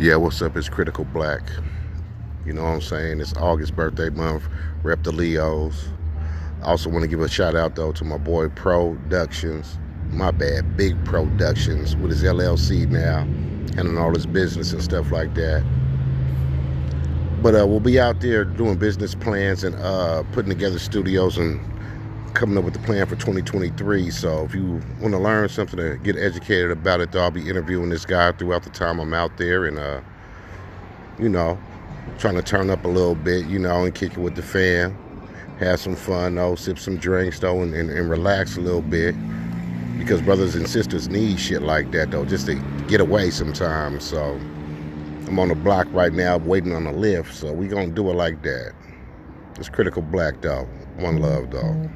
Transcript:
Yeah, what's up? It's Critical Black. You know what I'm saying? It's August birthday month. Rep the Leos. I also want to give a shout out though to my boy Productions. My bad, Big Productions with his LLC now, handling all his business and stuff like that. But uh, we'll be out there doing business plans and uh, putting together studios and coming up with the plan for 2023. So if you want to learn something to get educated about it, I'll be interviewing this guy throughout the time I'm out there and, uh, you know, trying to turn up a little bit, you know, and kick it with the fam. Have some fun, though, sip some drinks, though, and, and, and relax a little bit. Because brothers and sisters need shit like that, though, just to get away sometimes. So I'm on the block right now waiting on a lift, so we going to do it like that. It's Critical Black, though. One love, though.